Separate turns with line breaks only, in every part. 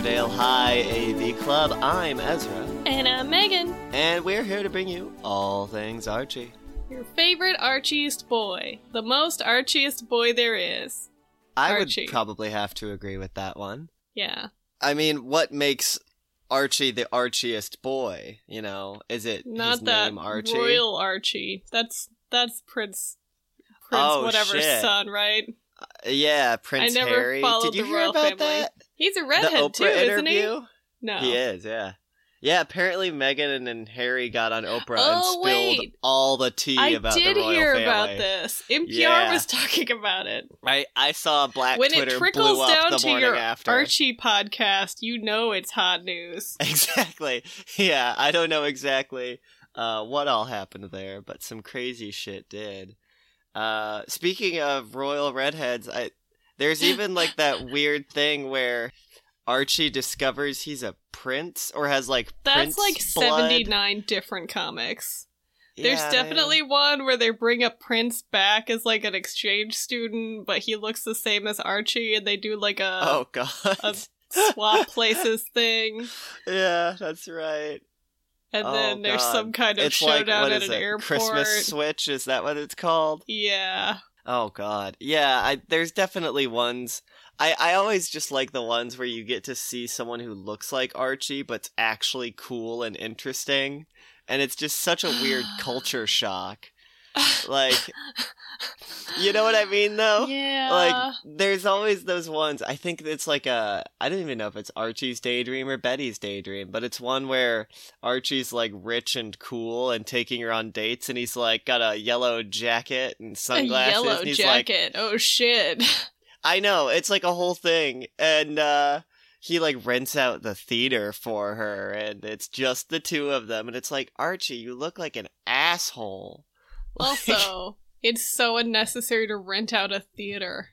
Riverdale High AV Club. I'm Ezra,
And I'm Megan,
and we're here to bring you all things Archie.
your favorite Archiest boy. The most Archiest boy there is.
I
Archie.
would probably have to agree with that one.
Yeah.
I mean, what makes Archie the archiest boy? You know, is it
Not
his
that
name Archie?
Royal Archie. That's that's Prince Prince
Oh,
whatever's
shit.
son, right?
Uh, yeah, Prince
I never
Harry. Did you hear about
family.
that?
He's a redhead too, isn't he? No.
He is, yeah. Yeah, apparently Meghan and, Harry got on Oprah
Oh,
and spilled
wait.
all the tea
I
about the royal I did
hear
family.
about this. NPR
Yeah.
was talking about it.
I, I saw Black
when
Twitter
it trickles down to your
after.
Archie podcast, you know it's hot news.
Exactly. Yeah, I don't know exactly uh, what all happened there, but some crazy shit did. Uh, speaking of royal redheads, I there's even like that weird thing where Archie discovers he's a prince or has like
That's like
blood.
79 different comics. There's
Yeah,
definitely one where they bring a Prince back as like an exchange student, but he looks the same as Archie, and they do like a.
Oh god.
a swap places thing.
yeah, that's right.
And
Oh,
then there's
God.
some kind of
it's like
showdown
what
at an
it?
airport.
Christmas switch is that what it's called?
Yeah.
Oh god. Yeah, I there's definitely ones I I always just like the ones where you get to see someone who looks like Archie but's actually cool and interesting and it's just such a weird culture shock. Like you know what I mean though?
Yeah.
Like there's always those ones. I think it's like a I don't even know if it's Archie's daydream or Betty's daydream, but it's one where Archie's like rich and cool and taking her on dates and he's like got a yellow jacket and
a
sunglasses
yellow
and he's like
jacket. oh shit.
I know, it's like a whole thing. And uh he like rents out the theater for her and it's just the two of them and it's like, Archie, you look like an asshole.
Also, it's so unnecessary to rent out a theater.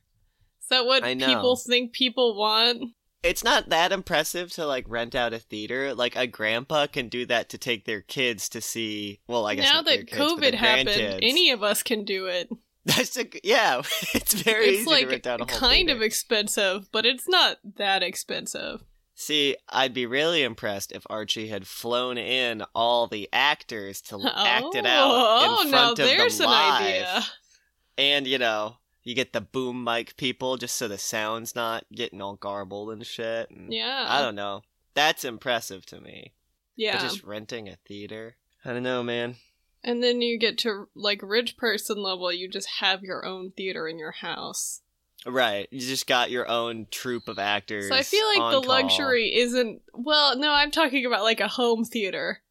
Is that what people think people want?
it's not that impressive to like rent out a theater. Like a grandpa can do that to take their kids to see. Well, I guess
now that
kids,
COVID happened,
grandkids.
any of us can do it.
That's a, yeah. It's very
it's
easy
like
to rent out a whole
kind
theater.
of expensive, but it's not that expensive.
See, I'd be really impressed if Archie had flown in all the actors to act it out
Oh,
in
now
front of
there's
them
an
live.
idea.
And you know, you get the boom mic people just so the sound's not getting all garbled and shit. And
Yeah.
I don't know. That's impressive to me.
yeah.
But just renting a theater? I don't know, man.
And then you get to like rich person level, you just have your own theater in your house.
Right. You just got your own troupe of actors.
So I feel like the
call.
luxury isn't well, no, I'm talking about like a home theater.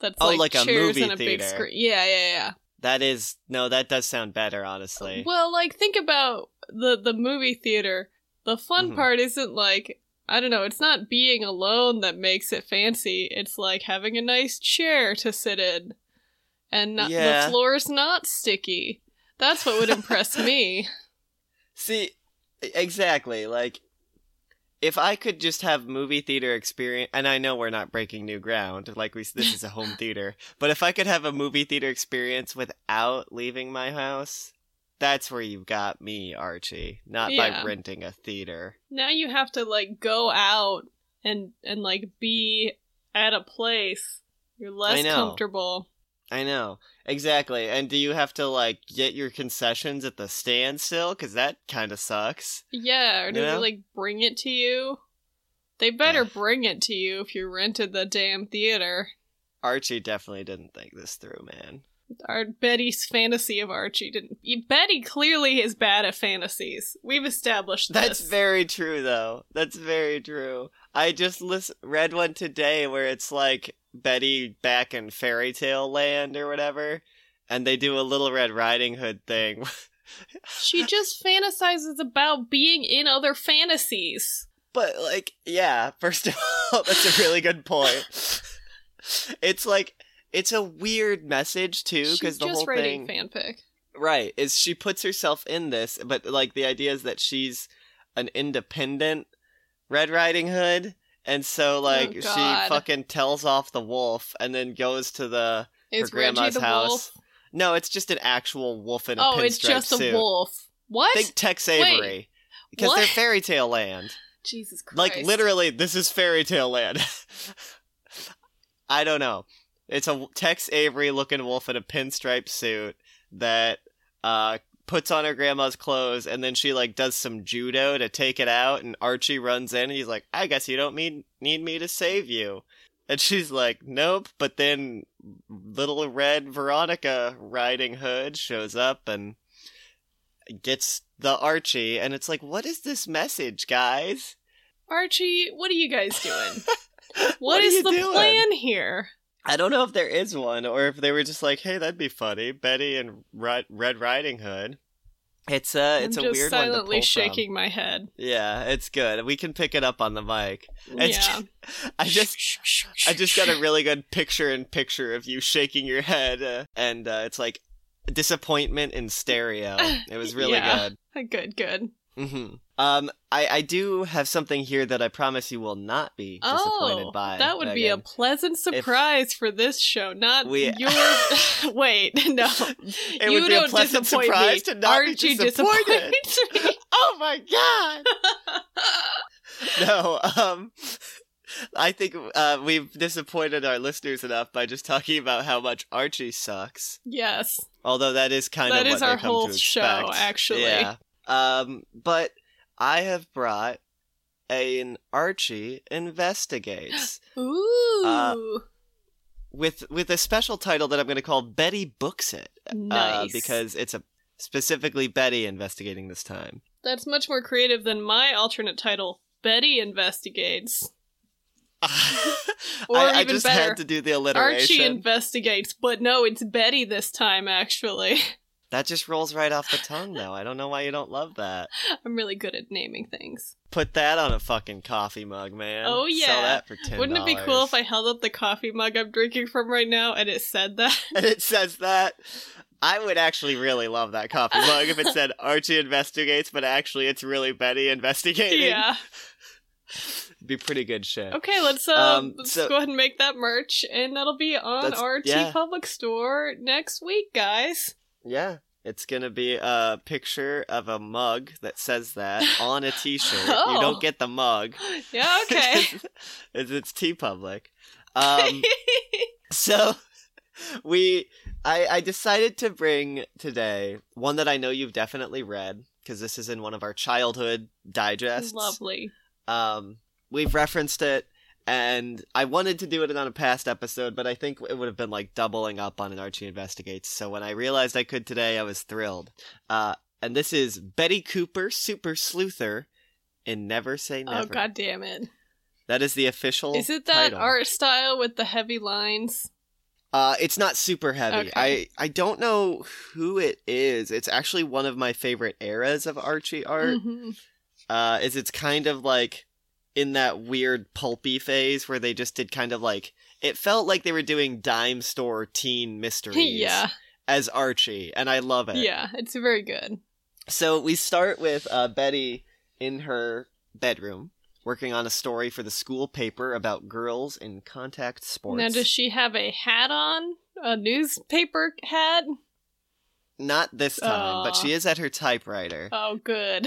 That's
Oh,
like,
like a
chairs
movie
and a big
theater.
screen. Yeah, yeah, yeah.
That is no, that does sound better, honestly.
Well, like think about the the movie theater. The fun
Mhm.
part isn't like I don't know, it's not being alone that makes it fancy. It's like having a nice chair to sit in. And not,
Yeah.
the floor's not sticky. That's what would impress me.
See, exactly. Like, if I could just have movie theater experience, and I know we're not breaking new ground, like we this is a home theater, but if I could have a movie theater experience without leaving my house, that's where you've got me, Archie. Not
Yeah.
by renting a theater.
Now you have to like go out and and like be at a place. You're less comfortable.
I know exactly. And do you have to like get your concessions at the stand still? Because that kind of sucks.
Yeah, or do
You know?
they like bring it to you? They better bring it to you if you rented the damn theater.
Archie definitely didn't think this through, man.
Our Betty's fantasy of Archie didn't. Betty clearly is bad at fantasies. We've established
That's very true, though. That's very true. I just lis- read one today where it's like Betty back in fairy tale land or whatever, and they do a Little Red Riding Hood thing.
She just fantasizes about being in other fantasies.
but like, yeah. First of all, that's a really good point. it's like it's a weird message too, because the
just
whole
writing
thing.
fanfic.
Right. Is she puts herself in this, but like the idea is that she's an independent Red Riding Hood, and so like she
Oh, God.
fucking tells off the wolf and then goes to the
Is
her grandma's
the
house.
wolf?
No, it's just an actual wolf in a
Oh,
pinstripe
it's just
suit.
a wolf. What?
Think Tex Avery. because they're fairy tale land.
Jesus Christ.
Like literally, this is fairy tale land. I don't know. It's a Tex Avery looking wolf in a pinstripe suit that uh puts on her grandma's clothes and then she like does some judo to take it out and Archie runs in and he's like, "I guess you don't need need me to save you." And she's like, "Nope." But then little red Veronica Riding Hood shows up and gets the Archie and it's like, "What is this message, guys?"
Archie, what are you guys doing?
What
what is the
doing?
plan here?
I don't know if there is one or if they were just like, "Hey, that'd be funny." Betty and Red, Red Riding Hood. It's a it's
I'm
a
just
weird one to
silently
pull from.
shaking my head.
Yeah, it's good. We can pick it up on the mic. It's
yeah.
I just I just got a really good picture in picture of you shaking your head, uh, and uh, it's like disappointment in stereo. It was really
Yeah.
good.
Good, good.
hmm Um, I I do have something here that I promise you will not be disappointed
Oh,
by.
that would be a pleasant surprise for this show. Not
We-
your. Wait, no.
It
you
would be a
don't
pleasant
disappoint
surprise
me.
to not be
Archie
disappointed.
me.
Oh my god! no, um, I think uh, we've disappointed our listeners enough by just talking about how much Archie sucks.
yes.
Although that is kind
That
of
is
what
our whole show, actually.
Yeah. Um, but I have brought an Archie investigates
Ooh.
Uh, with with a special title that I'm going to call Betty Books It. Uh, because it's a specifically Betty investigating this time.
That's much more creative than my alternate title, Betty Investigates. Or
I, I
even
just
better,
had to do the alliteration.
Archie investigates, but no, it's Betty this time, actually.
that just rolls right off the tongue, though. I don't know why you don't love that.
I'm really good at naming things.
Put that on a fucking coffee mug, man.
Oh,
Sell
yeah.
that for ten.
Wouldn't it be cool if I held up the coffee mug I'm drinking from right now and it said that?
and it says that? I would actually really love that coffee mug if it said Archie investigates, but actually it's really Betty investigating.
yeah.
It'd be pretty good shit.
Okay, let's, uh,
Um,
let's
so-
go ahead and make that merch, and that'll be on our
yeah.
Public Store next week, guys.
Yeah. It's gonna be a picture of a mug that says that on a T-shirt. You
Oh.
don't get the mug.
Yeah, okay.
it's, it's TeePublic. Um, so we, I, I decided to bring today one that I know you've definitely read because this is in one of our childhood digests.
Lovely.
Um, we've referenced it, and I wanted to do it on a past episode, but I think it would have been like doubling up on an Archie Investigates. So when I realized I could today, I was thrilled. Uh, and this is Betty Cooper, Super Sleuther, in Never Say Never.
Oh, god damn it.
That is the official.
Is it that
title.
art style with the heavy lines?
Uh, it's not super heavy.
Okay.
I I don't know who it is. It's actually one of my favorite eras of Archie art.
Mhm.
Uh, is it's kind of like in that weird pulpy phase where they just did kind of like it felt like they were doing dime store teen mysteries
yeah,
as Archie, and I love it.
yeah, it's very good.
So we start with uh, Betty in her bedroom working on a story for the school paper about girls in contact sports.
Now, does she have a hat on? A newspaper hat?
Not this time, but she is at her typewriter.
Oh, good.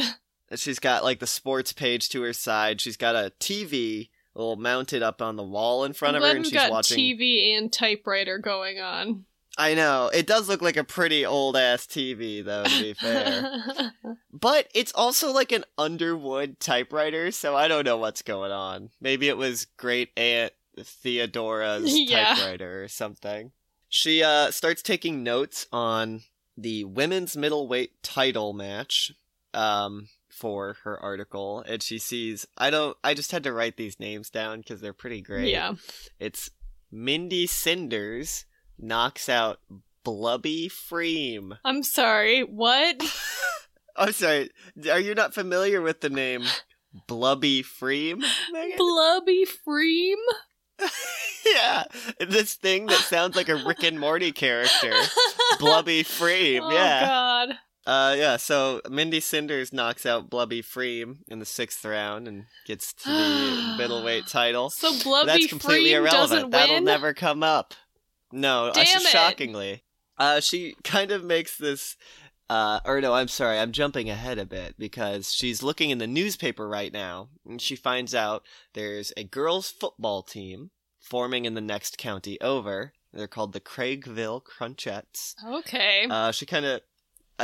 She's got like the sports page to her side. She's got a TV little mounted up on the wall in front of her, and she's
got
watching.
TV and typewriter going on.
I know it does look like a pretty old ass TV, though. To be fair, but it's also like an Underwood typewriter, so I don't know what's going on. Maybe it was great aunt Theodora's
Yeah.
typewriter or something. She uh starts taking notes on the women's middleweight title match um for her article and she sees I don't I just had to write these names down cuz they're pretty great.
yeah.
It's Mindy Cinders knocks out Blubby Freem.
I'm sorry. What?
I'm sorry. Are you not familiar with the name Blubby Freem? Megan?
Blubby Freem?
yeah, this thing that sounds like a Rick and Morty character. Blubby Freem.
Oh,
yeah.
God.
Uh, yeah. So Mindy Cinders knocks out Blubby Freem in the sixth round and gets to the middleweight title.
So Blubby
That's completely
Freem
irrelevant.
doesn't
That'll
win?
never come up. No, uh,
Damn it.
shockingly. Uh, she kind of makes this Uh, or no, I'm sorry, I'm jumping ahead a bit because she's looking in the newspaper right now and she finds out there's a girls' football team forming in the next county over. They're called the Craigville Crunchettes.
Okay.
Uh, she kind of, uh,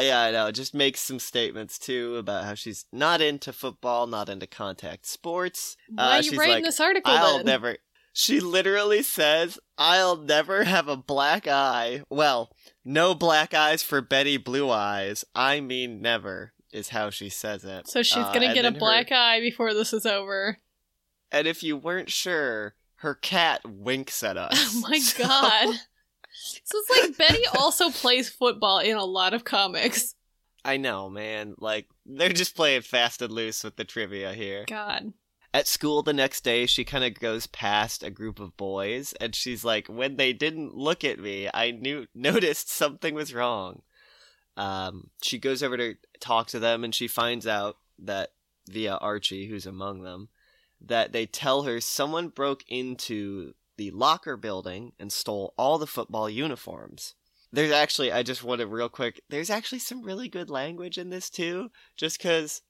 yeah, I know, just makes some statements too about how she's not into football, not into contact sports.
Why
Uh,
are you writing
like,
this article
I'll
then?
never. She literally says, I'll never have a black eye. Well, no black eyes for Betty Blue Eyes. I mean, never, is how she says it.
So she's
Uh,
gonna
and
get a
then her-
black eye before this is over.
And if you weren't sure, her cat winks at us.
Oh my
So-
god. So it's like Betty also plays football in a lot of comics.
I know, man. Like, they're just playing fast and loose with the trivia here.
God.
At school the next day, she kind of goes past a group of boys, and she's like, "When they didn't look at me, I knew noticed something was wrong." Um, she goes over to talk to them, and she finds out that via Archie, who's among them, that they tell her someone broke into the locker building and stole all the football uniforms. There's actually, I just want to real quick. There's actually some really good language in this too, just because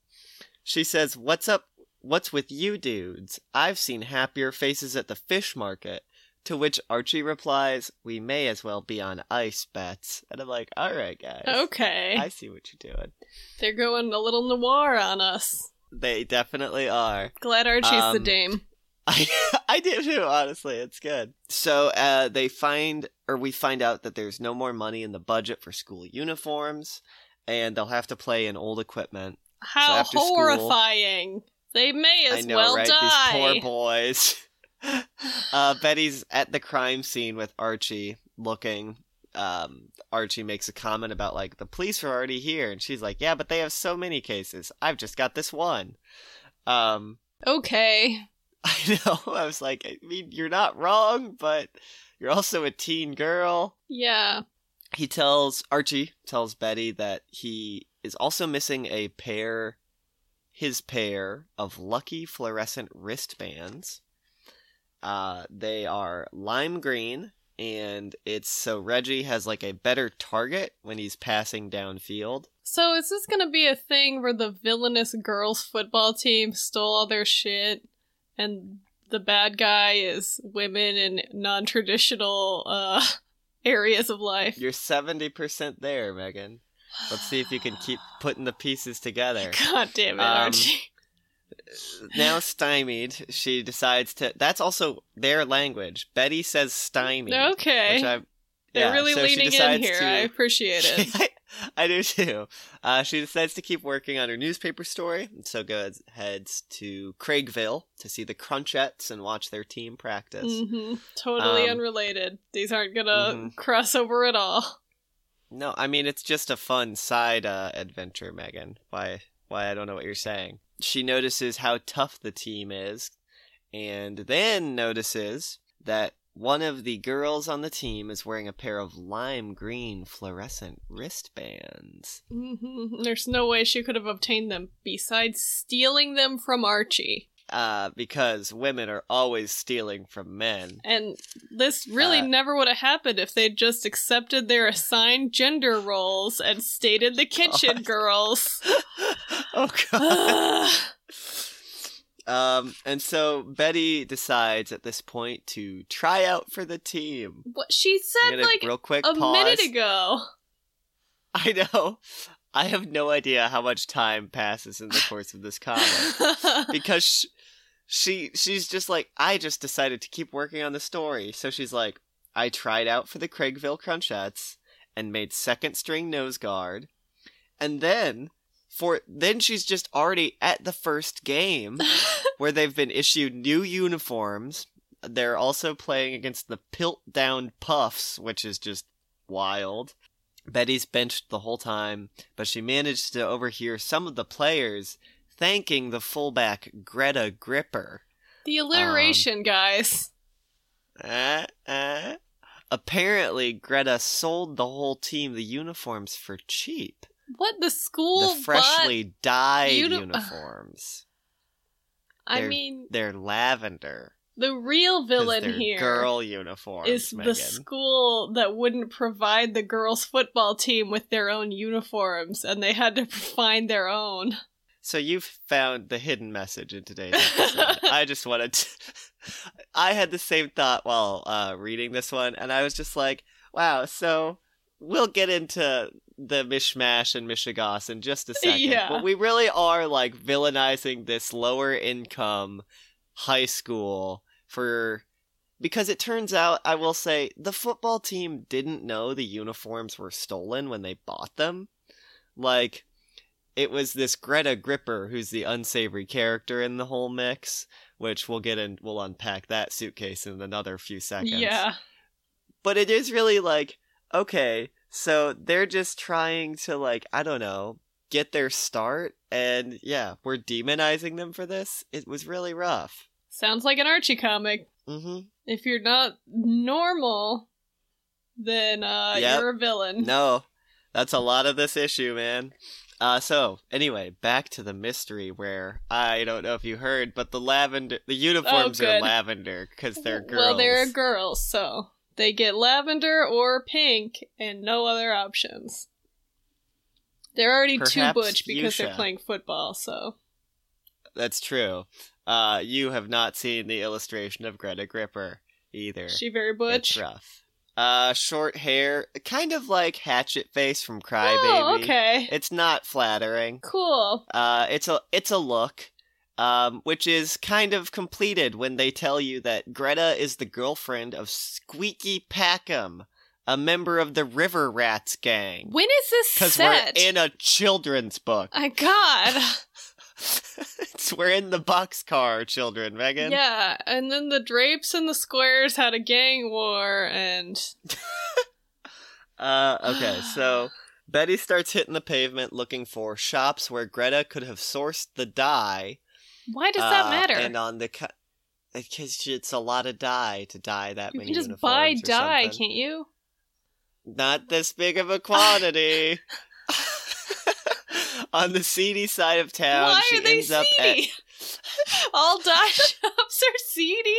she says, "What's up What's with you dudes? I've seen happier faces at the fish market. To which Archie replies, We may as well be on ice bets. And I'm like, Alright, guys.
Okay.
I see what you're doing.
They're going a little noir on us.
They definitely are.
Glad Archie's the
Um,
dame.
I I do too, honestly. It's good. So uh, they find, or we find out that there's no more money in the budget for school uniforms, and they'll have to play in old equipment.
How
school-
horrifying. They may as
I know,
well
right?
die.
These poor boys. uh, Betty's at the crime scene with Archie looking. Um, Archie makes a comment about like the police are already here, and she's like, "Yeah, but they have so many cases. I've just got this one." Um,
Okay.
I know. I was like, I mean, you're not wrong, but you're also a teen girl.
Yeah.
He tells Archie tells Betty that he is also missing a pair his pair of lucky fluorescent wristbands. Uh they are lime green and it's so Reggie has like a better target when he's passing downfield.
So is this gonna be a thing where the villainous girls football team stole all their shit and the bad guy is women in non-traditional uh areas of life?
You're 70% there, Megan. Let's see if you can keep putting the pieces together.
God damn it,
Um,
Archie.
now stymied, she decides to. That's also their language. Betty says stymied.
Okay.
Which I,
They're
yeah,
really
so
leaning in here.
to-
I appreciate it.
I, do too. Uh, she decides to keep working on her newspaper story, and so goes heads to Craigville to see the Crunchettes and watch their team practice.
hmm Totally
Um,
unrelated. These aren't gonna
mhm.
cross over at all.
No, I mean it's just a fun side uh, adventure, Megan. Why? Why I don't know what you're saying. She notices how tough the team is, and then notices that one of the girls on the team is wearing a pair of lime green fluorescent wristbands.
hmm There's no way she could have obtained them besides stealing them from Archie.
Uh, because women are always stealing from men.
And this really
Uh,
never would have happened if they'd just accepted their assigned gender roles and stated the kitchen
God.
girls.
oh god. um, and so Betty decides at this point to try out for the team.
what she said like
real quick
a
pause.
minute ago.
I know. I have no idea how much time passes in the course of this comic because sh- she she's just like I just decided to keep working on the story. So she's like I tried out for the Craigville Crunchettes and made second string nose guard. And then for then she's just already at the first game where they've been issued new uniforms. They're also playing against the Piltdown Puffs, which is just wild. Betty's benched the whole time, but she managed to overhear some of the players thanking the fullback Greta Gripper.
the alliteration, guys.
Uh, uh. Apparently, Greta sold the whole team the uniforms for cheap.
What the school
the freshly dyed
uni-
uniforms.
I
they're-
mean,
They're lavender.
The real villain here
girl uniforms.
is
Megan.
the school that wouldn't provide the girls' football team with their own uniforms, and they had to find their own.
So you've found the hidden message in today's episode. I just wanted to. I had the same thought while uh, reading this one, and I was just like, wow, so we'll get into the mishmash and mishigas in just a second.
Yeah.
But we really are like villainizing this lower income high school for. Because it turns out, I will say, the football team didn't know the uniforms were stolen when they bought them. Like, it was this Greta Gripper who's the unsavory character in the whole mix, which we'll get in we'll unpack that suitcase in another few seconds.
Yeah.
But it is really like, okay, so they're just trying to like, I don't know, get their start and yeah, we're demonizing them for this. It was really rough.
Sounds like an Archie comic.
Mhm.
If you're not normal, then uh,
Yep.
you're a villain.
No. That's a lot of this issue, man. Uh, so anyway, back to the mystery where I don't know if you heard, but the lavender, the uniforms are
Oh, good.
lavender because they're girls.
Well, they're girls, so they get lavender or pink and no other options. They're already too butch because they're playing football, so.
That's true. Uh, you have not seen the illustration of Greta Gripper either.
She very butch.
It's rough. Uh, short hair, kind of like Hatchet Face from Crybaby.
Oh, okay.
It's not flattering.
Cool.
Uh, it's a it's a look, um, which is kind of completed when they tell you that Greta is the girlfriend of Squeaky Packham, a member of the River Rats gang.
When is this
Because we're
set?
in a children's book.
My God.
it's, we're in the boxcar, children, Megan.
Yeah, and then the drapes and the squares had a gang war, and
Uh, okay, so Betty starts hitting the pavement looking for shops where Greta could have sourced the dye.
Why does that
uh,
matter?
And on the co- because it's a lot of dye to dye that
you
many You
can just buy dye,
something.
can't you?
Not this big of a quantity. on the seedy side of town,
Why
she
are they
ends up at
seedy? All dye shops are seedy.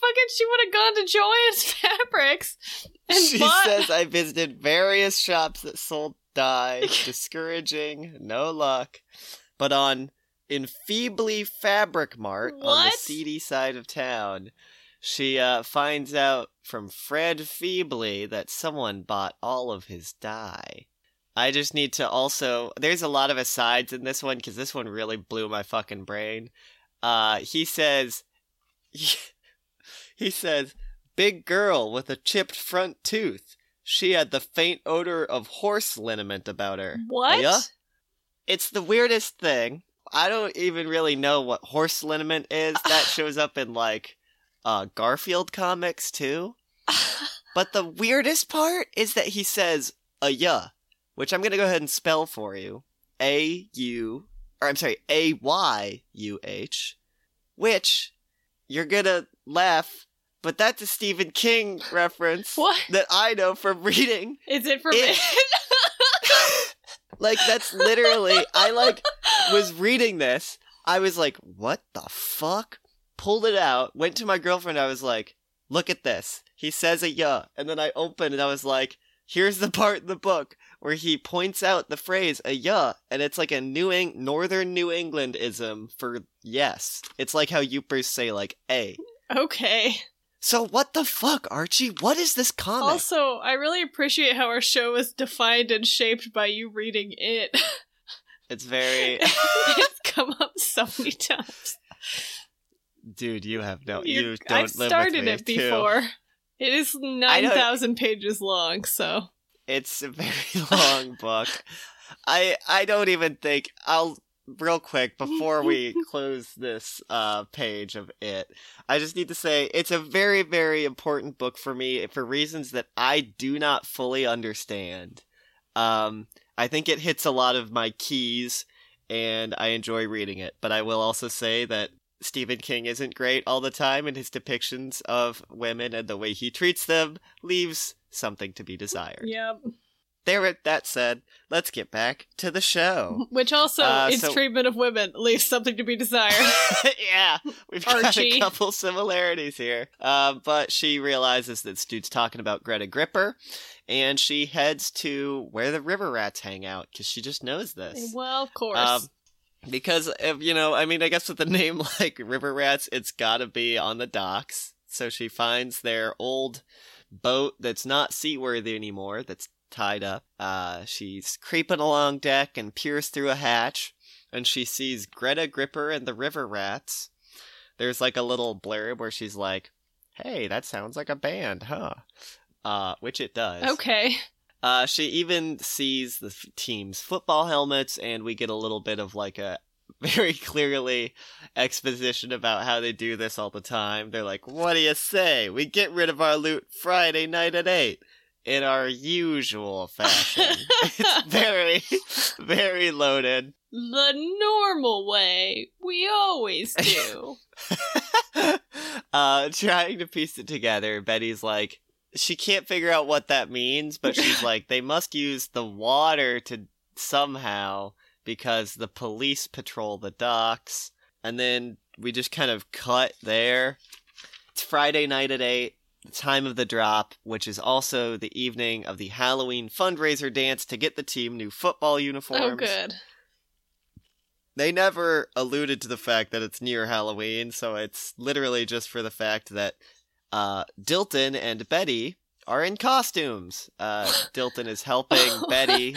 Fucking, she would have gone to Joann's Fabrics and
she
bought.
says I visited various shops that sold dye. Discouraging, no luck. But on Enfeebly Fabric Mart on the seedy side of town, she uh, finds out from Fred Feebly that someone bought all of his dye. I just need to also. There's a lot of asides in this one because this one really blew my fucking brain. Uh, he says, he says, big girl with a chipped front tooth. She had the faint odor of horse liniment about her.
what?
Yeah? It's the weirdest thing. I don't even really know what horse liniment is. That shows up in like uh Garfield comics too. But the weirdest part is that he says a ya, which I'm gonna go ahead and spell for you. A U or I'm sorry, A Y U H, which you're gonna laugh, but that's a Stephen King reference
What?
that I know from reading.
Is it for
It- Like that's literally I like was reading this. I was like, "What the fuck?" Pulled it out, went to my girlfriend. I was like, "Look at this." He says a "yeah," and then I opened and I was like, "Here's the part in the book where he points out the phrase a "yeah," and it's like a New Eng- Northern New England ism for yes. It's like how Yoopers say like "a."
okay.
So what the fuck, Archie? What is this comic?
Also, I really appreciate how our show is defined and shaped by you reading it.
it's very
it's come up so many times.
dude. You have no.
You-
You, don't
I've
live
started
with me
it
too.
before. It is nine thousand pages long, so
It's a very long book. I I don't even think I'll real quick before we close this uh page of it. I just need to say it's a very very important book for me for reasons that I do not fully understand. Um I think it hits a lot of my keys and I enjoy reading it, but I will also say that Stephen King isn't great all the time and his depictions of women and the way he treats them leaves something to be desired.
yep.
There. It, that said, let's get back to the show.
Which also,
Uh,
its
so-
treatment of women leaves something to be desired.
yeah, we've got
Archie.
a couple similarities here. Uh, but she realizes that this dude's talking about Greta Gripper, and she heads to where the river rats hang out because she just knows this.
well, of course.
Um, because if you know, I mean, I guess with a name like River Rats, it's got to be on the docks. So she finds their old boat that's not seaworthy anymore, that's tied up. Uh, she's creeping along deck and peers through a hatch, and she sees Greta Gripper and the River Rats. There's like a little blurb where she's like, "Hey, that sounds like a band, huh?" Uh, which it does.
okay.
Uh, she even sees the team's football helmets, and we get a little bit of like a very clearly exposition about how they do this all the time. They're like, "What do you say? We get rid of our loot Friday night at eight in our usual fashion." it's very, very loaded.
The normal way. We always do.
uh, trying to piece it together, Betty's like, she can't figure out what that means, but she's like, they must use the water to somehow because the police patrol the docks. And then we just kind of cut there. It's Friday night at 8, the time of the drop, which is also the evening of the Halloween fundraiser dance to get the team new football uniforms.
oh, good.
They never alluded to the fact that it's near Halloween, so it's literally just for the fact that uh, Dilton and Betty are in costumes. Uh, Dilton is helping Betty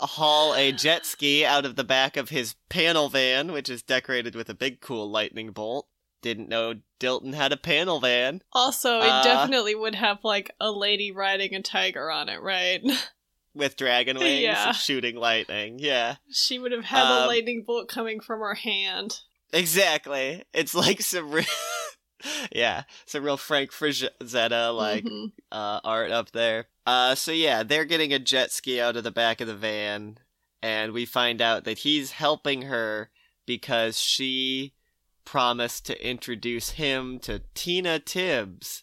haul a jet ski out of the back of his panel van, which is decorated with a big cool lightning bolt. Didn't know Dilton had a panel van.
Also, it
Uh,
definitely would have like a lady riding a tiger on it, right?
With dragon wings
Yeah.
shooting lightning. Yeah.
she would have had a
Um,
lightning bolt coming from her hand.
Exactly. It's like some real, yeah, some real Frank Frazetta like
Mhm.
uh, art up there. Uh, so yeah, they're getting a jet ski out of the back of the van, and we find out that he's helping her because she promised to introduce him to Tina Tibbs,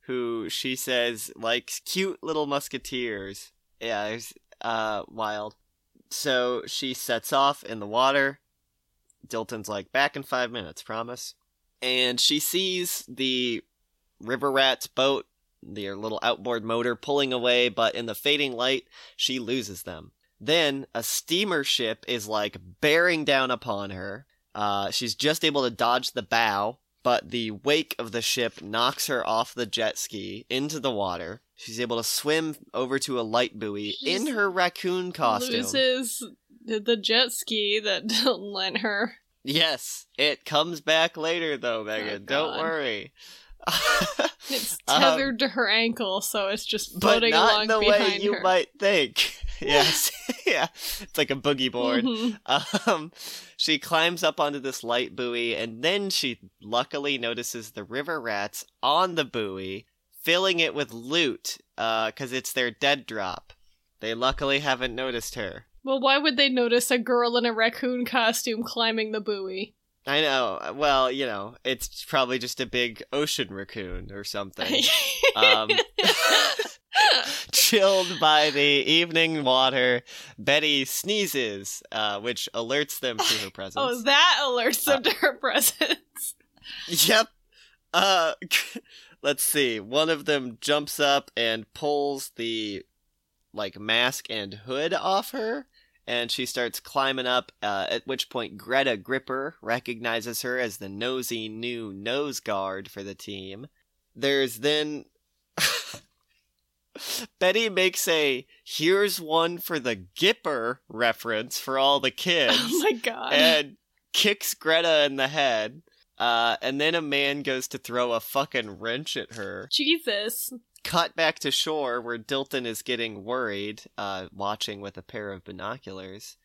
who she says likes cute little musketeers. Yeah, it's uh wild. So she sets off in the water. Dilton's like, back in five minutes, promise. And she sees the river rat's boat, their little outboard motor pulling away, but in the fading light, she loses them. Then a steamer ship is like bearing down upon her. Uh, she's just able to dodge the bow, but the wake of the ship knocks her off the jet ski into the water. She's able to swim over to a light buoy in her raccoon costume.
Loses the jet ski that Dilton lent her.
Yes, it comes back later though, Megan. Don't
Oh,
worry.
It's
Um,
tethered to her ankle, so it's just floating but
not
along
in the way you
her.
might think. yes, yeah, it's like a boogie board.
Mhm.
Um, she climbs up onto this light buoy, and then she luckily notices the river rats on the buoy, filling it with loot, uh, because it's their dead drop. They luckily haven't noticed her.
Well, why would they notice a girl in a raccoon costume climbing the buoy?
I know. Well, you know, it's probably just a big ocean raccoon or something. um, chilled by the evening water, Betty sneezes, uh, which alerts them to her presence.
oh, that alerts them
Uh,
to her presence.
Yep. Uh, let's see. One of them jumps up and pulls the like mask and hood off her, and she starts climbing up. Uh, at which point, Greta Gripper recognizes her as the nosy new nose guard for the team. There's then. Betty makes a here's one for the Gipper reference for all the kids
Oh my god.
and kicks Greta in the head. Uh, and then a man goes to throw a fucking wrench at her.
Jesus.
Cut back to shore where Dilton is getting worried, uh, watching with a pair of binoculars.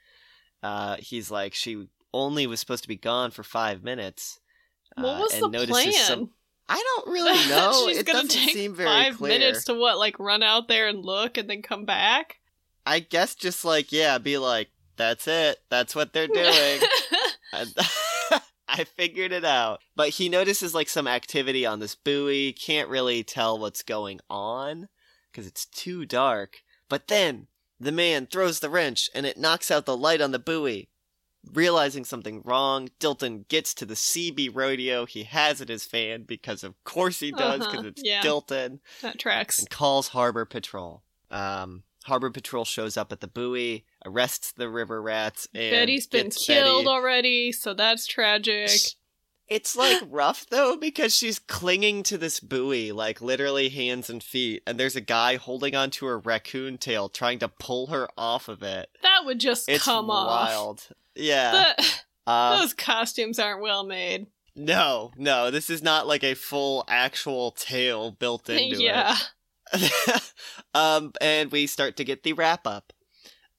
Uh, he's like, she only was supposed to be gone for five minutes.
What
uh,
was
and
the plan?
some- I don't really know.
She's
it
gonna
doesn't
take
seem very
five
clear.
minutes to what, like run out there and look and then come back?
I guess just like, yeah, be like, that's it. That's what they're doing. I figured it out. But he notices like some activity on this buoy, can't really tell what's going on because it's too dark. But then the man throws the wrench and it knocks out the light on the buoy. Realizing something wrong, Dilton gets to the CB radio he has at his fan because of course he does because
Uh-huh,
it's
yeah.
Dilton
That tracks.
and calls Harbor Patrol. Um, Harbor Patrol shows up at the buoy, arrests the river rats, and
Betty's been killed
Betty-
already, so that's tragic.
It's like rough though because she's clinging to this buoy, like literally hands and feet, and there's a guy holding onto her raccoon tail trying to pull her off of it.
That would just
It's
come off.
wild. Yeah.
The-
Uh,
those costumes aren't well made.
no, no, this is not like a full actual tail built into
yeah.
it. um, and we start to get the wrap up.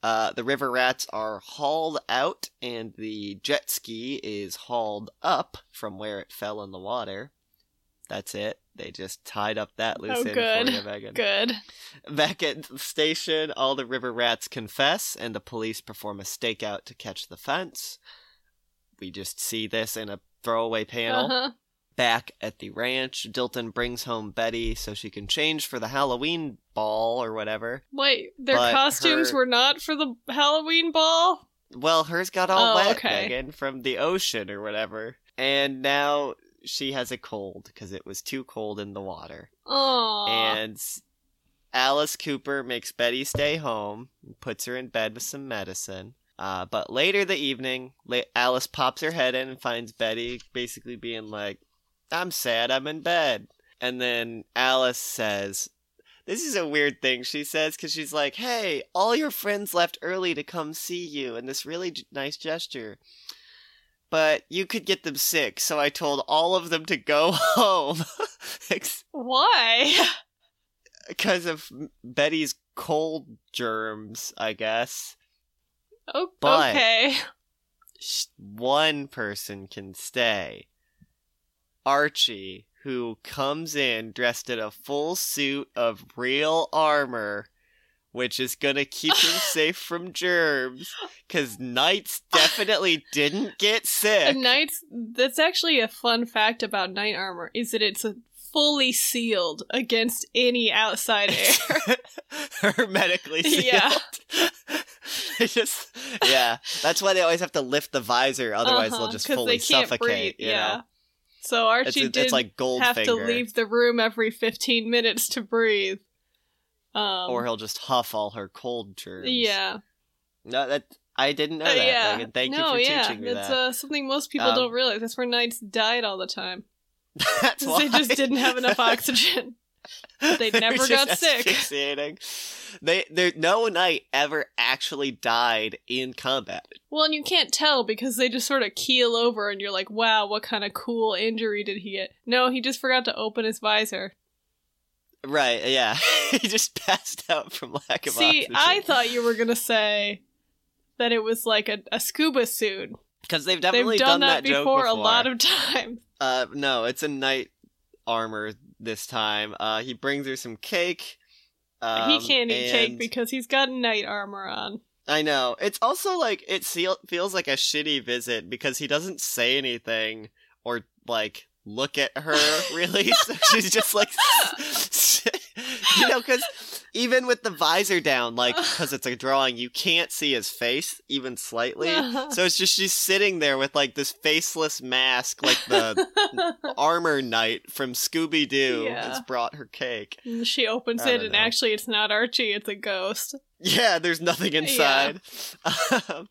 Uh, the river rats are hauled out, and the jet ski is hauled up from where it fell in the water. That's it. They just tied up that loose
Oh,
end
good.
for you, Megan.
Good.
Back at the station, all the river rats confess, and the police perform a stakeout to catch the fence. We just see this in a throwaway panel.
Uh-huh.
Back at the ranch, Dilton brings home Betty so she can change for the Halloween ball or whatever.
Wait, their
But
costumes
her-
were not for the Halloween ball?
Well, hers got all
Oh,
wet,
okay.
Megan, from the ocean or whatever. And now she has a cold because it was too cold in the water.
Aww.
And Alice Cooper makes Betty stay home, and puts her in bed with some medicine. Uh, but later the evening, la- Alice pops her head in and finds Betty basically being like, I'm sad, I'm in bed. And then Alice says, This is a weird thing she says because she's like, Hey, all your friends left early to come see you, and this really nice gesture. But you could get them sick, so I told all of them to go home.
Why?
because of Betty's cold germs, I guess.
Oh,
But-
okay.
Sh- One person can stay. Archie, who comes in dressed in a full suit of real armor, which is gonna keep him safe from germs, because Knights definitely didn't get sick.
knight's that's actually a fun fact about knight armor is that it's a fully sealed against any outside air.
Hermetically sealed.
Yeah.
Just yeah. That's why they always have to lift the visor, otherwise
Uh-huh,
they'll just fully suffocate.
breathe,
You
yeah.
know?
So Archie
It's, it's,
did
like Goldfinger.
have to leave the room every 15 minutes to breathe. Um,
or he'll just huff all her cold germs.
yeah,
No, that I didn't know
Uh,
that.
yeah.
Megan. Thank
no,
you for
yeah,
teaching me
it's
that.
uh, something most people
Um,
don't realize. That's where knights died all the time.
That's
'Cause they just didn't have enough oxygen. They
They
never got sick.
asphyxiating. They, there, no knight ever actually died in combat.
Well, and you can't tell because they just sort of keel over, and you're like, "Wow, what kind of cool injury did he get?" No, he just forgot to open his visor.
Right? Yeah, he just passed out from lack of
See,
oxygen.
I thought you were gonna say that it was like a, a scuba suit.
because they've
They've
definitely
done,
that,
that,
joke
before, a lot of times.
Uh, no, it's a knight armor this time. Uh, he brings her some cake. Um,
he can't eat cake because he's got knight armor on.
I know. It's also like it feels like a shitty visit because he doesn't say anything or like look at her really. so she's just like, you know, because even with the visor down, like because it's a drawing, you can't see his face even slightly. So it's just she's sitting there with like this faceless mask, like the armor knight from Scooby Doo
Yeah.
has brought her cake.
She opens it, and
know.
actually, it's not Archie; it's a ghost.
Yeah, there's nothing inside. Um,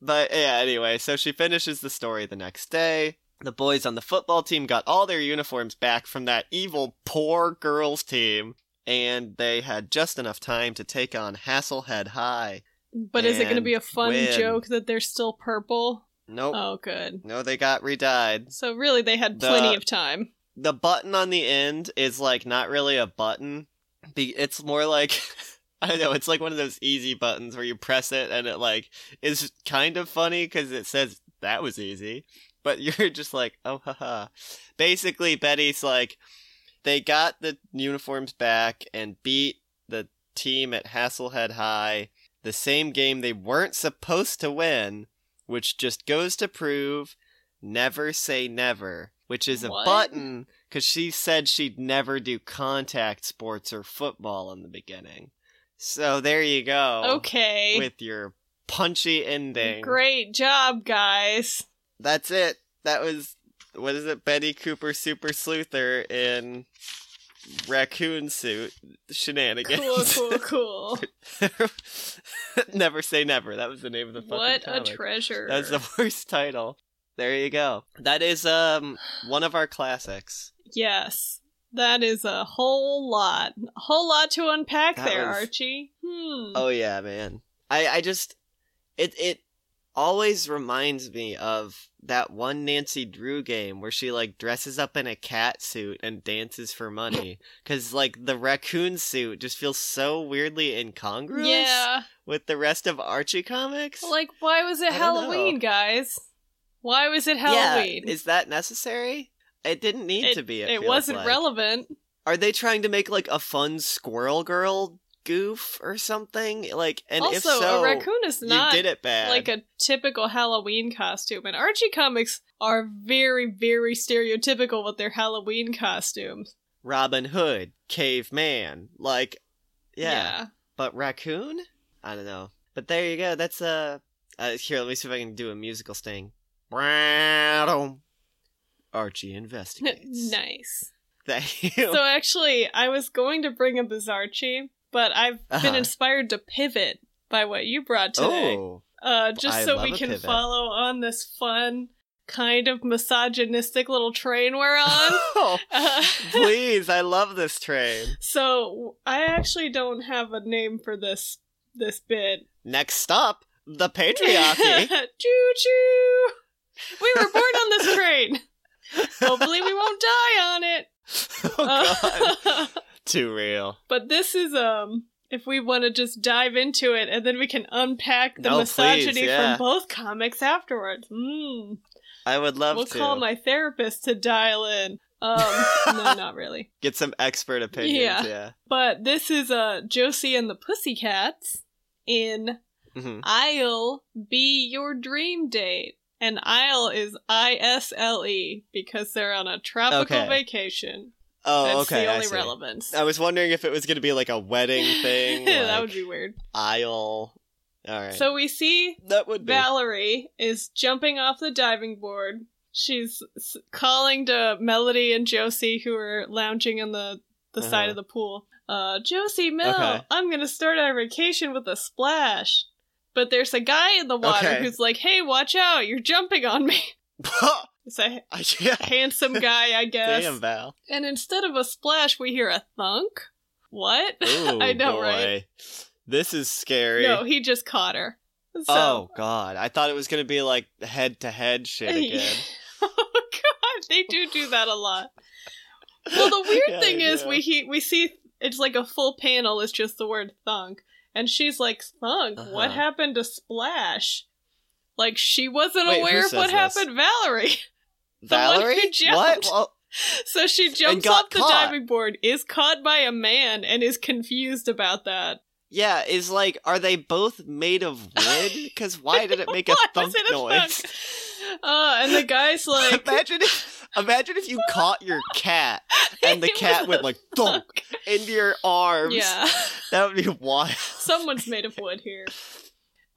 but yeah, anyway, so she finishes the story the next day. The boys on the football team got all their uniforms back from that evil poor girls team, and they had just enough time to take on Hasselhead High.
But is it going to be a fun
win.
joke that they're still purple?
Nope.
Oh, good.
No, they got re-dyed.
So really, they had plenty
The-
of time.
The button on the end is like not really a button. It's more like I don't know. It's like one of those easy buttons where you press it and it like is kind of funny because it says that was easy, but you're just like oh haha. Basically, Betty's like they got the uniforms back and beat the team at Hasselhead High, the same game they weren't supposed to win, which just goes to prove never say never, which is a
What?
button because she said she'd never do contact sports or football in the beginning. So there you go.
Okay.
With your punchy ending.
Great job, guys.
That's it. That was what is it? Betty Cooper Super Sleuther in raccoon suit shenanigans.
Cool, cool, cool.
never say never. That was the name of the fucking
what a
comic.
treasure.
That's the worst title. There you go. That is um one of our classics.
Yes. That is a whole lot. A whole lot to unpack
That
there,
was-
Archie. Hmm.
Oh yeah, man. I I just it it always reminds me of that one Nancy Drew game where she like dresses up in a cat suit and dances for money cuz like the raccoon suit just feels so weirdly incongruous
yeah.
with the rest of Archie comics.
Like, why was it
I.
Halloween, guys? Why was it Halloween?
Yeah, is that necessary? It didn't need
it,
to be. It,
it wasn't
like.
relevant.
Are they trying to make like a fun Squirrel Girl goof or something? Like, and if
also,
so,
a raccoon is not
you did it bad.
like a typical Halloween costume. And Archie comics are very, very stereotypical with their Halloween costumes.
Robin Hood, caveman, like, yeah.
yeah.
But raccoon? I don't know. But there you go. That's uh, uh here. Let me see if I can do a musical sting. Archie investigates.
nice.
Thank you.
So actually, I was going to bring up as Archie, but I've been
Uh-huh.
inspired to pivot by what you brought today.
oh,
uh, just
I
so we can
pivot.
follow on this fun, kind of misogynistic little train we're on. Uh,
please! I love this train.
so I actually don't have a name for this this bit.
Next stop, the patriarchy.
choo choo! We were born on this train. Hopefully, we won't die on it.
oh god,
Uh,
too real.
but this is um. If we want to just dive into it, and then we can unpack the
No,
misogyny
please, yeah.
from both comics afterwards. Mm.
I would love to
we'll
to
call my therapist to dial in. Um, no, not really.
get some expert opinions.
Yeah.
Yeah.
But this is uh Josie and the Pussycats in
Mhm.
I'll Be Your Dream Date. And Isle is I S L E because they're on a tropical
Okay.
vacation.
Oh,
That's
okay.
the
I
only
see.
relevance.
I was wondering if it was going to be like a wedding thing,
that would be weird.
aisle. All right.
So we see
that would be.
Valerie is jumping off the diving board. She's s- calling to Melody and Josie, who are lounging on the, the side
Uh-huh.
of the pool. Uh, Josie, Mel,
Okay.
I'm gonna start our vacation with a splash. But there's a guy in the water
Okay.
who's like, hey, watch out, you're jumping on me. It's a
yeah.
handsome guy, I guess.
Damn, Val.
And instead of a splash, we hear a thunk. What?
Ooh,
I know,
boy.
right?
This is scary.
No, he just caught her. So,
oh God! I thought it was going to be like head to head shit again.
oh god, they do do that a lot. Well, the weird
Yeah,
thing is we he, we see it's like a full panel is just the word thunk, and she's like thunk. What
Uh-huh.
happened to Splash? Like she wasn't
Wait,
aware of what
this?
happened, Valerie. one
Valerie? What? Well,
So she jumps off the
caught.
diving board, is caught by a man, and is confused about that.
yeah. Is like, are they both made of wood? Because why did it make a
it a
noise?
thunk? Uh, and the guy's like,
imagine if, imagine if you caught your cat and the cat went like thunk into your arms.
yeah.
That would be wild.
Someone's made of wood here.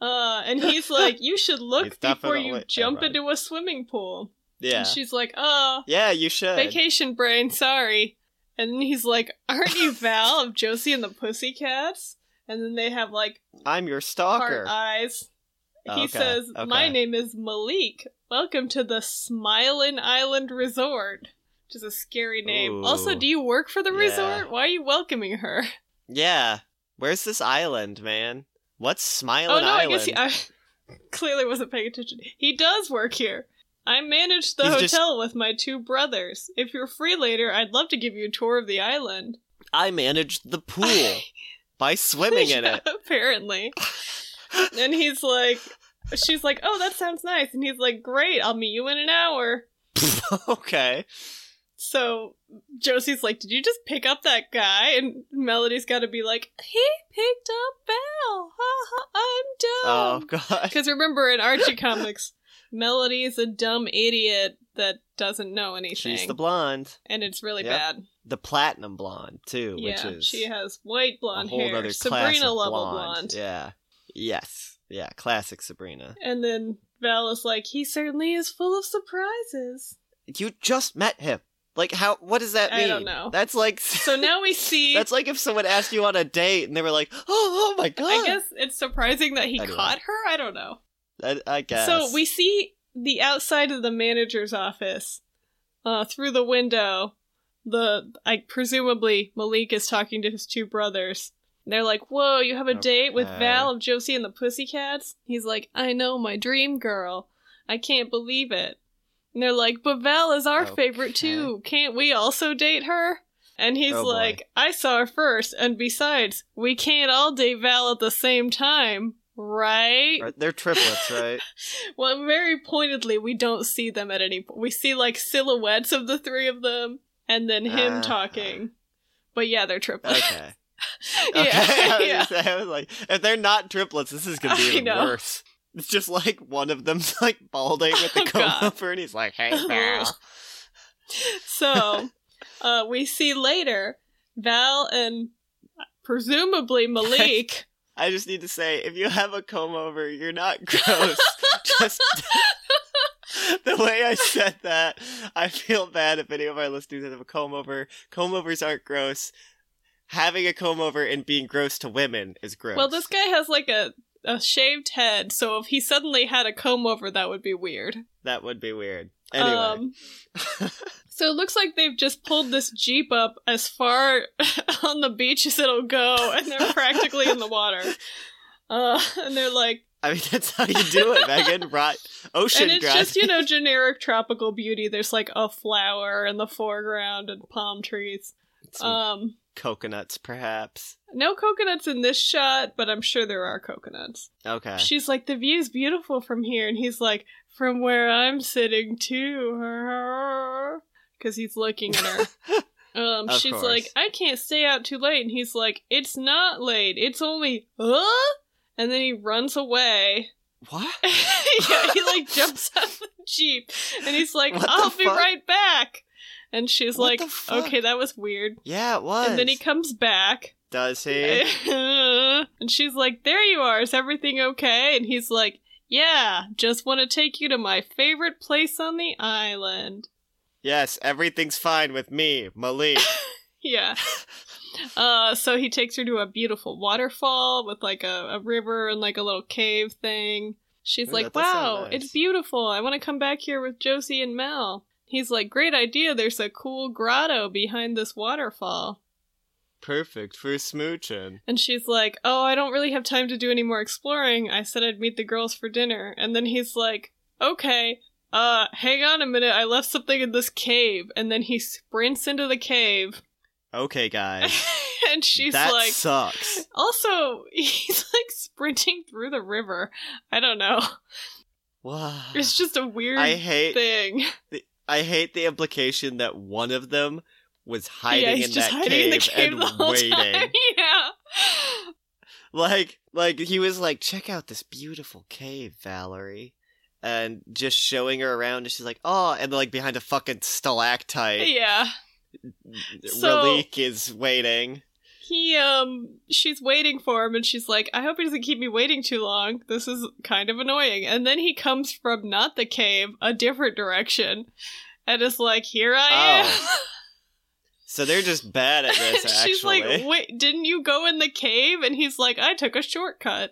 Uh, and he's like, you should look
It's
before you jump
right.
into a swimming pool.
Yeah.
And she's like, oh,
Yeah, you should.
vacation brain, sorry. And then he's like, aren't you Val of Josie and the Pussycats? And then they have like
I'm your stalker.
eyes.
Oh,
he
okay,
says, my name is Malik. Welcome to the Smilin' Island Resort. Which is a scary name. Also, do you work for the
Yeah.
resort? Why are you welcoming her?
Yeah. Where's this island, man? What's
Oh no,
Island?
I guess he, I clearly wasn't paying attention. He does work here. I manage the
He's
hotel
just-
with my two brothers. If you're free later, I'd love to give you a tour of the island.
I managed the pool by swimming in
Yeah,
it.
Apparently. and he's like, she's like, oh, that sounds nice. And he's like, great, I'll meet you in an hour.
okay.
So Josie's like, did you just pick up that guy? And Melody's got to be like, he picked up Val. Ha ha, I'm dumb.
Oh, God.
Because remember, in Archie comics, Melody is a dumb idiot that doesn't know anything.
She's the blonde,
and it's really
Yep.
bad.
the platinum blonde too,
Yeah,
which is
she has white
a
blonde
whole
hair, Sabrina level
blonde.
blonde.
Yeah. Yes. Yeah. Classic Sabrina.
And then Val is like, he certainly is full of surprises.
You just met him. Like how? What does that mean?
I don't know.
That's like.
So now we see.
That's like if someone asked you on a date and they were like, "Oh, oh my god!"
I guess it's surprising that he
Anyway.
caught her. I don't know.
I, I guess.
So we see the outside of the manager's office uh, through the window. The I presumably Malik is talking to his two brothers. They're like, "Whoa, you have a date with Val of Josie and the Pussycats?" He's like, "I know, my dream girl. I can't believe it." And they're like, "But Val is our favorite too. Can't we also date her?" And he's
Oh,
like, "I saw her first, and besides, we can't all date Val at the same time." Right?
Right, They're triplets, right?
Well, very pointedly, we don't see them at any point. We see like silhouettes of the three of them, and then him
Ah.
talking. But yeah, they're triplets.
Okay. Okay.
yeah,
I, was
yeah.
say, I was like, if they're not triplets, this is gonna be even worse. It's just like one of them's like balding with the
Oh,
comb
God.
over, and he's like, "Hey, Val."
So, uh, we see later Val and presumably Malik.
I just need to say, if you have a comb over, you're not gross. just the way I said that, I feel bad if any of our listeners have a comb over. Comb overs aren't gross. Having a comb over and being gross to women is gross.
well, this guy has like a a shaved head, so if he suddenly had a comb over, that would be weird.
that would be weird. Anyway,
Um, so it looks like they've just pulled this Jeep up as far on the beach as it'll go, and they're practically in the water. Uh, and they're like,
I mean that's how you do it, Megan. Right? Ocean
and it's just, you know, generic tropical beauty. There's like a flower in the foreground and palm trees.
Some
Um,
coconuts, perhaps.
no coconuts in this shot, but I'm sure there are coconuts.
Okay.
She's like, the view's beautiful from here. And he's like, from where I'm sitting too. Because he's looking at her. Um,
Of
she's
course.
like, I can't stay out too late. And he's like, it's not late. It's only, huh? And then he runs away.
what?
yeah, he like jumps out of the Jeep. And he's like, I'll be
fuck?
right back. And she's
What
like, okay, that was weird.
Yeah, it was.
And then he comes back.
does he?
and she's like, There you are. Is everything okay? And he's like, Yeah, just want to take you to my favorite place on the island.
yes, everything's fine with me, Malik.
Yeah. Uh, so he takes her to a beautiful waterfall with like a, a river and like a little cave thing. She's
Ooh,
like,
that
Wow,
nice."
it's beautiful. I want to come back here with Josie and Mel. He's like, Great idea. There's a cool grotto behind this waterfall.
Perfect for smooching.
And she's like, Oh, I don't really have time to do any more exploring. I said I'd meet the girls for dinner. And then he's like, Okay, uh, hang on a minute. I left something in this cave. And then he sprints into the cave.
Okay, guys.
and she's
that
like,
sucks.
Also, he's like sprinting through the river. I don't know.
Wow.
It's just a weird
I hate
thing.
I hate the implication that one of them was hiding
yeah,
in that
hiding
cave,
in the cave
and waiting.
time. yeah.
Like like he was like, check out this beautiful cave, Valerie. And just showing her around and she's like, oh and like behind a fucking stalactite
Yeah. So-
Relique is waiting.
He um she's waiting for him and she's like, I hope he doesn't keep me waiting too long. This is kind of annoying. And then he comes from not the cave, a different direction. And is like, here I am.
So they're just bad at this
she's like, wait, didn't you go in the cave? And he's like, I took a shortcut.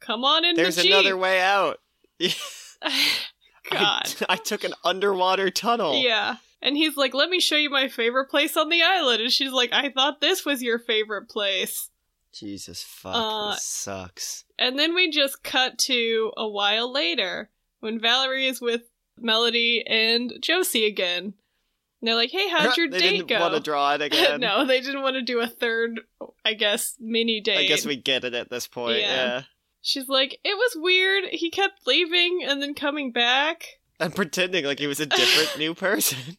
Come on in
There's
the
another way out.
God.
I, I took an underwater tunnel.
Yeah. And he's like, let me show you my favorite place on the island. And she's like, I thought this was your favorite place.
Jesus fuck,
Uh,
this sucks.
And then we just cut to a while later when Valerie is with Melody and Josie again. And they're like, hey, how'd your
they
date
didn't
go?
want to draw it again.
no, they didn't want to do a third, I guess, mini date.
I guess we get it at this point.
Yeah.
Yeah.
She's like, it was weird. He kept leaving and then coming back.
And pretending like he was a different new person.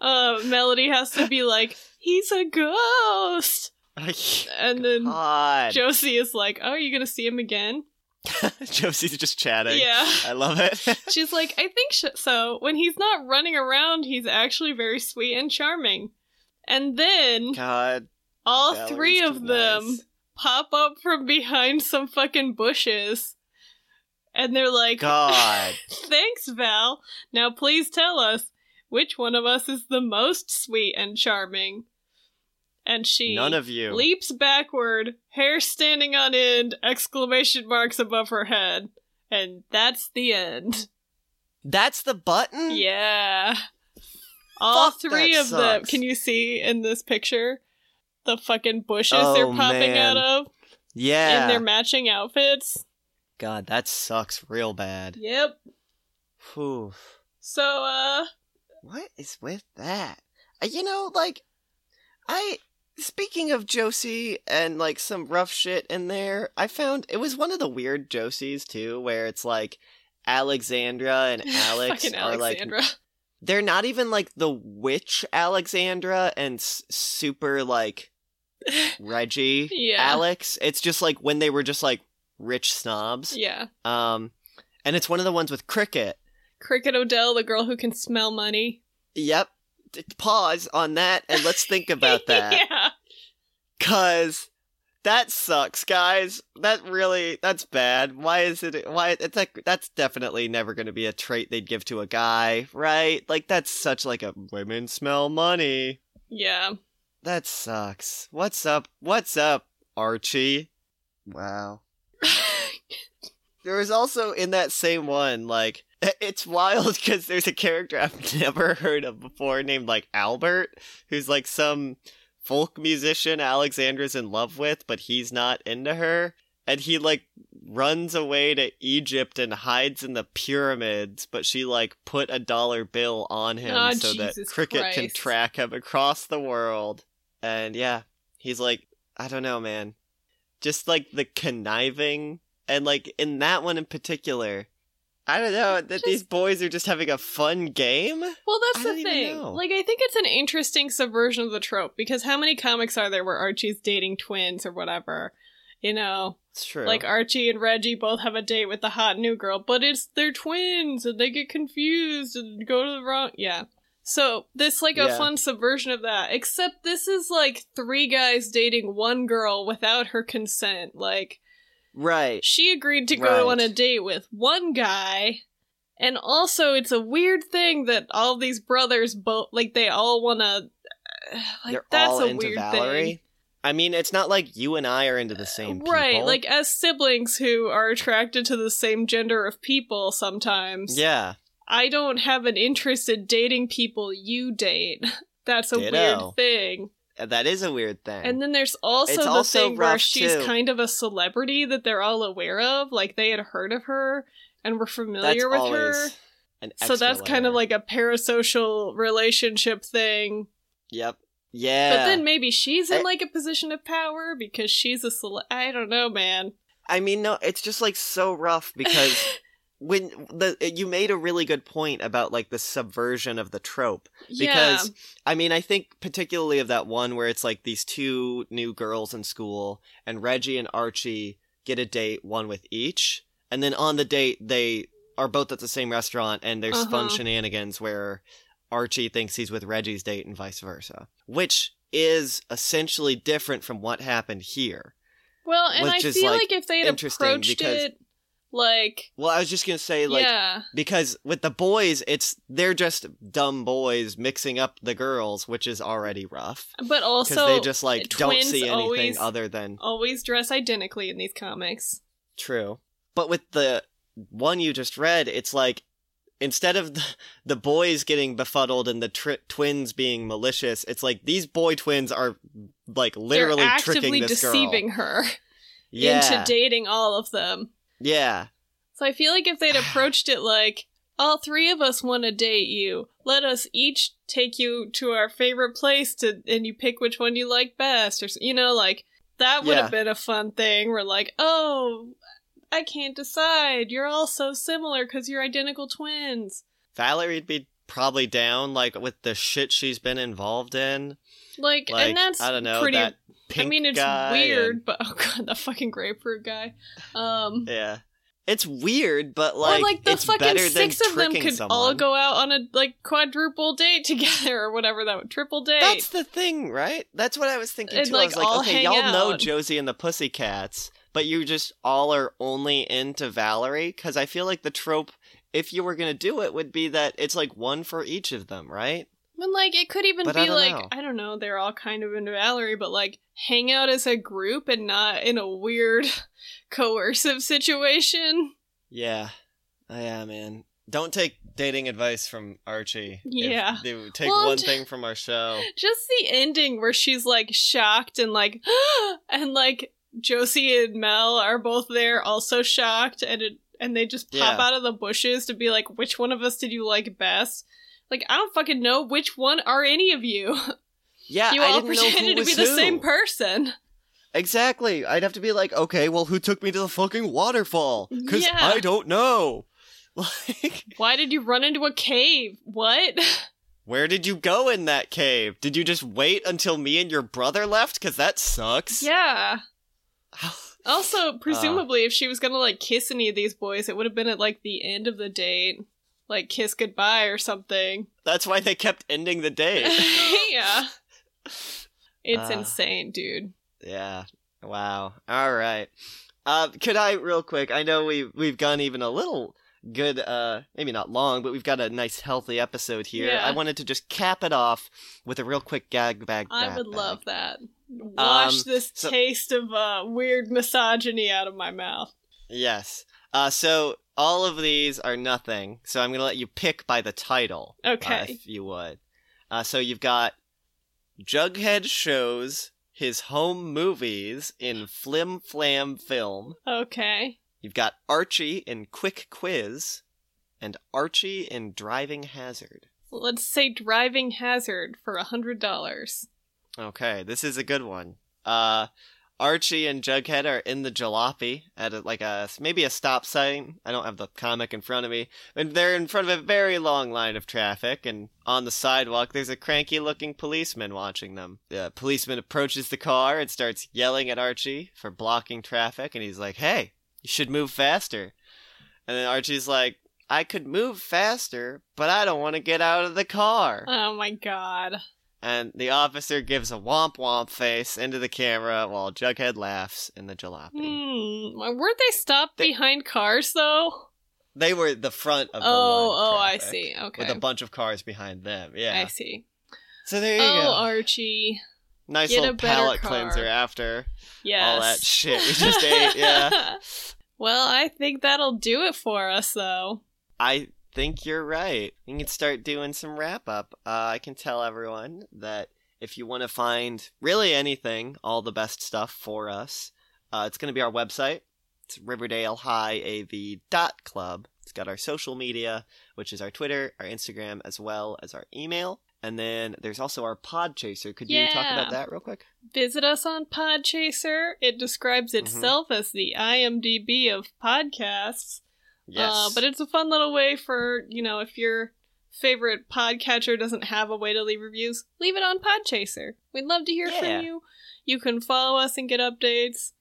Uh, Melody has to be like, he's a ghost. And then
God.
Josie is like, "Oh, are you gonna see him again?"
Josie's just chatting.
Yeah.
I love it.
She's like, I think sh- so. When he's not running around, he's actually very sweet and charming. And then
God,
all
Valerie's
three of them
nice.
pop up from behind some fucking bushes. And they're like,
God.
Thanks, Val. Now please tell us which one of us is the most sweet and charming. And she
None of you.
leaps backward, hair standing on end, exclamation marks above her head. And that's the end.
That's the button?
Yeah. All
Fuck,
three
that
of them. Can you see in this picture the fucking bushes
Oh,
they're popping
man.
out of
Yeah.
in their matching outfits?
God, that sucks real bad.
Yep.
Whew.
So, uh,
What is with that? Uh, You know, like, I. Speaking of Josie and, like, some rough shit in there, I found it was one of the weird Josies, too, where it's like Alexandra and Alex are, like,
Alexandra.
they're not even, like, the witch Alexandra and s- super, like, Reggie
Yeah.
Alex. It's just, like, when they were just, like, rich snobs.
yeah.
Um, and it's one of the ones with Cricket.
Cricket O'Dell, the girl who can smell money.
Yep. Pause on that and let's think about that.
yeah.
Cause that sucks, guys. That really that's bad. Why is it why it's like that's definitely never gonna be a trait they'd give to a guy, right? Like that's such like a women smell money.
Yeah.
That sucks. What's up? What's up, Archie? Wow. There was also in that same one, like, it's wild because there's a character I've never heard of before named, like, Albert, who's, like, some folk musician Alexandra's in love with, but he's not into her. And he, like, runs away to Egypt and hides in the pyramids, but she, like, put a dollar bill on him
Oh,
so that
Jesus
Cricket can track him across the world. And yeah, he's like, I don't know, man. Just like the conniving and like in that one in particular, I don't know that
Just-
these boys are just having a fun game.
Well, that's
don't
the thing. Like, I think it's an interesting subversion of the trope because how many comics are there where Archie's dating twins or whatever? You know,
It's true.
like Archie and Reggie both have a date with the hot new girl, but it's they're twins and they get confused and go to the wrong. Yeah. So this like a
Yeah.
fun subversion of that. Except this is like three guys dating one girl without her consent. Like
right.
she agreed to go
Right.
on a date with one guy. And also, it's a weird thing that all these brothers both like they all want to. Uh, like
They're
that's
all
a
into
weird
Valerie.
thing,
I mean, it's not like you and I are into the same people.
right? Like as siblings who are attracted to the same gender of people. Sometimes,
yeah,
I don't have an interest in dating people you date. That's a
Ditto.
weird thing.
Uh, that is a weird thing.
And then there's also
It's
the
also
thing where she's
too.
kind of a celebrity that they're all aware of, like they had heard of her and were
that's
familiar with her. So that's
extra
kind of like a parasocial relationship thing.
yep, yeah.
But then maybe she's in
I-
like a position of power because she's a cele- I don't know, man.
I mean, no, it's just like so rough because when the you made a really good point about like the subversion of the trope.
yeah.
Because I mean, I think particularly of that one where it's like these two new girls in school, and Reggie and Archie get a date, one with each, and then on the date they are both at the same restaurant, and there's fun
Uh-huh.
shenanigans where Archie thinks he's with Reggie's date and vice versa, which is essentially different from what happened here.
Well, and I feel
like,
like, if they had approached it like
Well, I was just gonna say, like,
yeah,
because with the boys, it's they're just dumb boys mixing up the girls, which is already rough.
but also
they just like don't see anything
always-
other than
always dress identically in these comics.
true. But with the one you just read, it's like instead of the, the boys getting befuddled and the tri- twins being malicious, it's like these boy twins are like literally
They're
tricking
actively
this
deceiving
girl.
her
Yeah,
into dating all of them.
Yeah,
So I feel like if they'd approached it like, all three of us want to date you, let us each take you to our favorite place to, and you pick which one you like best, or you know, like that would
Yeah.
have been a fun thing. We're like, oh, I can't decide. You're all so similar because you're identical twins.
Valerie'd be probably down like with the shit she's been involved in.
Like,
Like
and that's
I don't know
pretty.
that pink
I mean, it's weird,
and-
but oh god, the fucking grapefruit guy. Um,
yeah, It's weird, but like,
or like the
it's
fucking six of them could
someone.
all go out on a like quadruple date together or whatever that would triple date.
That's the thing, right? That's what I was thinking
And,
too. I
like,
was like, okay, y'all know. Josie and the Pussycats, but you just all are only into Valerie because I feel like the trope, if you were gonna do it, would be that it's like one for each of them, right?
But like it could even
But
be
don't
like
know.
I don't know, they're all kind of into Valerie, but like hang out as a group and not in a weird coercive situation.
Yeah, Oh, yeah, man. Don't take dating advice from Archie.
Yeah.
take
Well,
one thing from our show.
Just the ending where she's like shocked and like and like Josie and Mel are both there also shocked and it and they just pop
Yeah.
out of the bushes to be like which one of us did you like best? Like I don't fucking know which one are any of you.
Yeah,
you
I
all
didn't know who
pretended to be the
who.
same person.
Exactly. I'd have to be like, okay, well, who took me to the fucking waterfall? Because
Yeah.
I don't know. Like,
Why did you run into a cave? What?
where did you go in that cave? Did you just wait until me and your brother left? Because that sucks.
yeah.
Uh.
Also, presumably, if she was gonna like kiss any of these boys, it would have been at like the end of the date, like kiss goodbye or something.
That's why they kept ending the date.
yeah. It's
Uh.
insane, dude.
yeah. Wow. All right. Uh, could I real quick? I know we we've gone even a little good. Uh, maybe not long, but we've got a nice healthy episode here.
Yeah.
I wanted to just cap it off with a real quick gag bag.
I would
bag.
love that. Wash
Um,
this
so-
taste of uh, weird misogyny out of my mouth.
Yes. Uh, so all of these are nothing. So I'm gonna let you pick by the title. uh,
Okay.
if you would. Uh, so you've got Jughead shows his home movies in Flim Flam Film.
Okay.
You've got Archie in Quick Quiz, and Archie in Driving Hazard.
Let's say driving hazard for a hundred dollars.
Okay, this is a good one. Uh, Archie and Jughead are in the jalopy at a, like a maybe a stop sign. I don't have the comic in front of me, and they're in front of a very long line of traffic. And on the sidewalk, there's a cranky-looking policeman watching them. The policeman approaches the car and starts yelling at Archie for blocking traffic, and he's like, "Hey, you should move faster." And then Archie's like, "I could move faster, but I don't want to get out of the car."
Oh my god.
And the officer gives a womp womp face into the camera while Jughead laughs in the jalopy.
Hmm. Weren't they stopped
They-
behind cars though?
They were the front of the
Oh, oh, I see. Okay.
With a bunch of cars behind them. Yeah.
I see.
So there you
Oh,
go.
Archie.
nice
get a
little palate
car.
cleanser after
Yes.
all that shit we just ate. Yeah.
well, I think that'll do it for us, though.
I think you're right. We can start doing some wrap up. Uh, I can tell everyone that if you want to find really anything, all the best stuff for us, uh, it's going to be our website. It's riverdalehighAV.club. It's got our social media, which is our Twitter, our Instagram, as well as our email. And then there's also our Podchaser. Could you talk about that real quick?
Visit us on Podchaser. It describes
Mm-hmm.
itself as the IMDb of podcasts.
Yes.
Uh, but it's a fun little way for, you know, if your favorite podcatcher doesn't have a way to leave reviews, leave it on Podchaser. We'd love to hear
Yeah.
from you. You can follow us and get updates.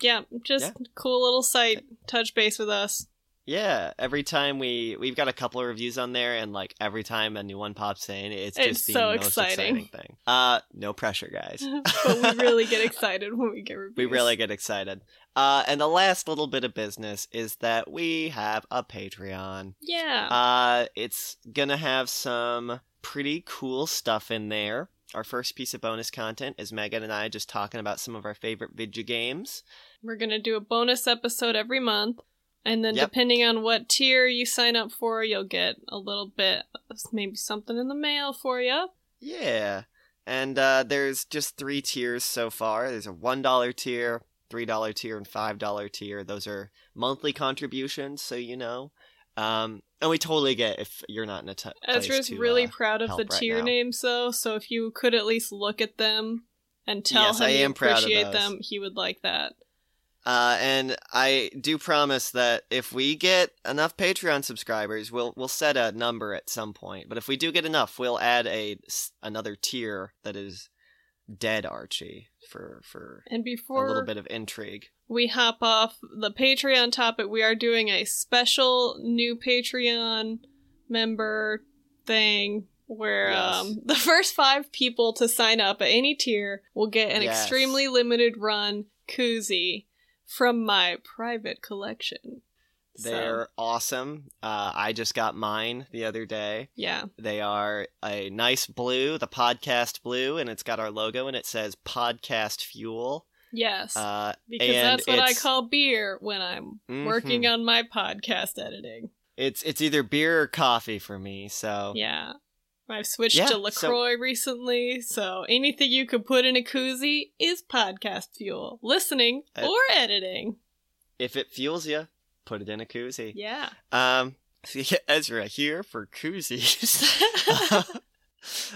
Yeah, just cool little site. Touch base with us.
Yeah, every time we we've got a couple of reviews on there, and like every time a new one pops in, it's just the
so
most
exciting.
exciting thing. Uh, no pressure, guys.
but we really get excited when we get reviews.
we really get excited. Uh, and the last little bit of business is that we have a Patreon.
Yeah.
Uh, it's gonna have some pretty cool stuff in there. Our first piece of bonus content is Megan and I just talking about some of our favorite video games.
We're going to do a bonus episode every month. And then,
Yep.
depending on what tier you sign up for, you'll get a little bit, maybe something in the mail for you.
Yeah. And uh, there's just three tiers so far. There's a $1 tier, $3 tier, and $5 tier. Those are monthly contributions, so you know. Um, and we totally get if you're not in a t-
Ezra's
to,
really
uh,
proud of the
right
tier
now.
names, though. So if you could at least look at them and tell
Yes,
him
I
you
am proud of
appreciate them, he would like that.
Uh, and I do promise that if we get enough Patreon subscribers, we'll we'll set a number at some point. But if we do get enough, we'll add a another tier that is dead Archie for for
And before a
little bit of intrigue.
we hop off the Patreon topic, we are doing a special new Patreon member thing where
Yes.
um, the first five people to sign up at any tier will get an
Yes.
extremely limited run koozie from my private collection.
They're awesome. Uh, I just got mine the other day.
yeah.
They are a nice blue, the podcast blue, and it's got our logo and it says podcast fuel.
Yes.
Uh,
because that's what I call beer when I'm working
Mhm.
on my podcast editing.
it's it's either beer or coffee for me. So
Yeah. I've switched
Yeah,
to
so-
LaCroix recently, so anything you could put in a koozie is podcast fuel. Listening
Uh,
or editing.
if it fuels you, put it in a koozie.
Yeah.
Um, Ezra here for koozies.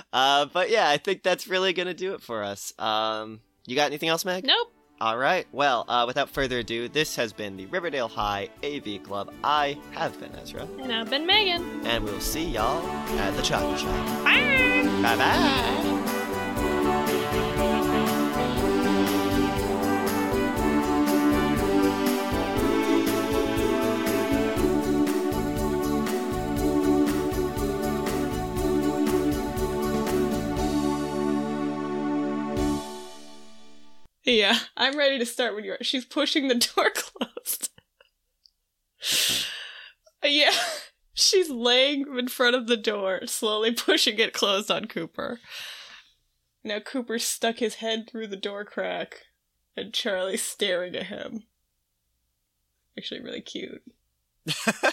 uh, but yeah, I think that's really gonna do it for us. Um, you got anything else, Meg?
nope.
All right. Well, uh, without further ado, this has been the Riverdale High AV Club. I have been Ezra,
And I've been Megan.
and we'll see y'all at the chocolate shop.
Bye.
Bye bye.
Yeah, I'm ready to start when you're. She's pushing the door closed. yeah, she's laying in front of the door, slowly pushing it closed on Cooper. Now Cooper stuck his head through the door crack, and Charlie's staring at him. Actually, really cute.